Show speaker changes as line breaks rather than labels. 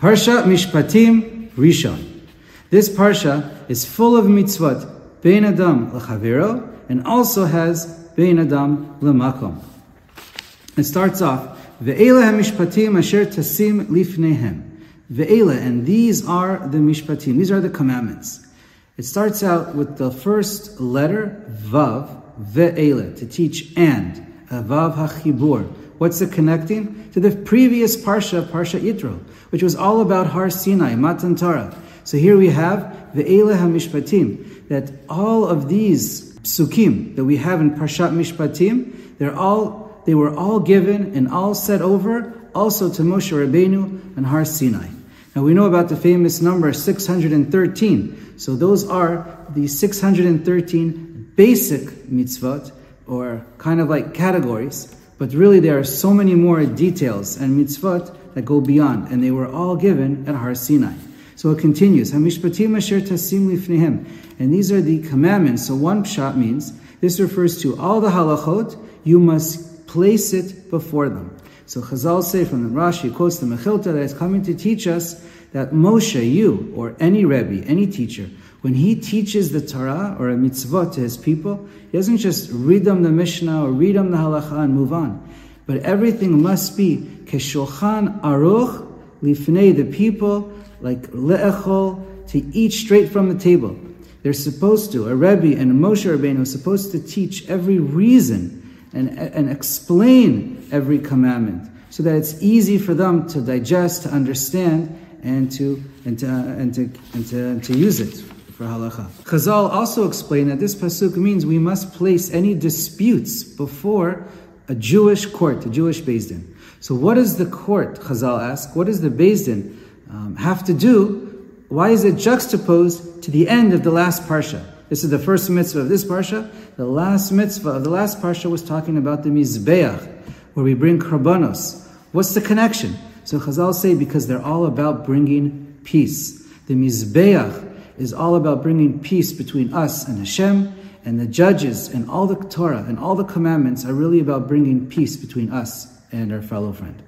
Parsha Mishpatim Rishon. This parsha is full of mitzvot, Bein Adam L'chavero, and also has Bein Adam L'makom. It starts off, Ve'ela ha-mishpatim asher tasim lifnehem. Ve'ela, and these are the mishpatim, these are the commandments. It starts out with the first letter, Vav, Ve'ela, to teach and, Vav ha-chibur. What's the connecting? To the previous parsha, Parsha Yitro, which was all about Har Sinai, Matan Torah. So here we have Ve'ela ha-mishpatim, that all of these psukim that we have in Parshat Mishpatim, they're all they were all given and all set over also to Moshe Rabbeinu and Har Sinai. Now we know about the famous number 613. So those are the 613 basic mitzvot, or kind of like categories, but really there are so many more details and mitzvot that go beyond, and they were all given at Har Sinai. So it continues, Hamishpatim asher tasim lifnehem. And these are the commandments. So one pshat means, this refers to all the halachot, you must place it before them. So Chazal say from the Rashi quotes the Mechilta that is coming to teach us that Moshe, you or any Rebbe, any teacher, when he teaches the Torah or a mitzvah to his people, he doesn't just read them the Mishnah or read them the Halacha and move on. But everything must be keshulchan aruch lifnei the people like le'echol to eat straight from the table. They're supposed to, a Rebbe and a Moshe Rabbeinu are supposed to teach every reason and, and explain every commandment so that it's easy for them to digest, to understand, and to, and to, and to, and to, and to use it for halacha. Chazal also explained that this pasuk means we must place any disputes before a Jewish court, a Jewish Beis Din. So what does the court, Chazal ask, what does the Beis Din um, have to do? Why is it juxtaposed to the end of the last parsha? This is the first mitzvah of this parsha. The last mitzvah of the last parsha was talking about the mizbeach, where we bring karbanos. What's the connection? So Chazal say because they're all about bringing peace. The mizbeach is all about bringing peace between us and Hashem, and the judges and all the Torah and all the commandments are really about bringing peace between us and our fellow friend.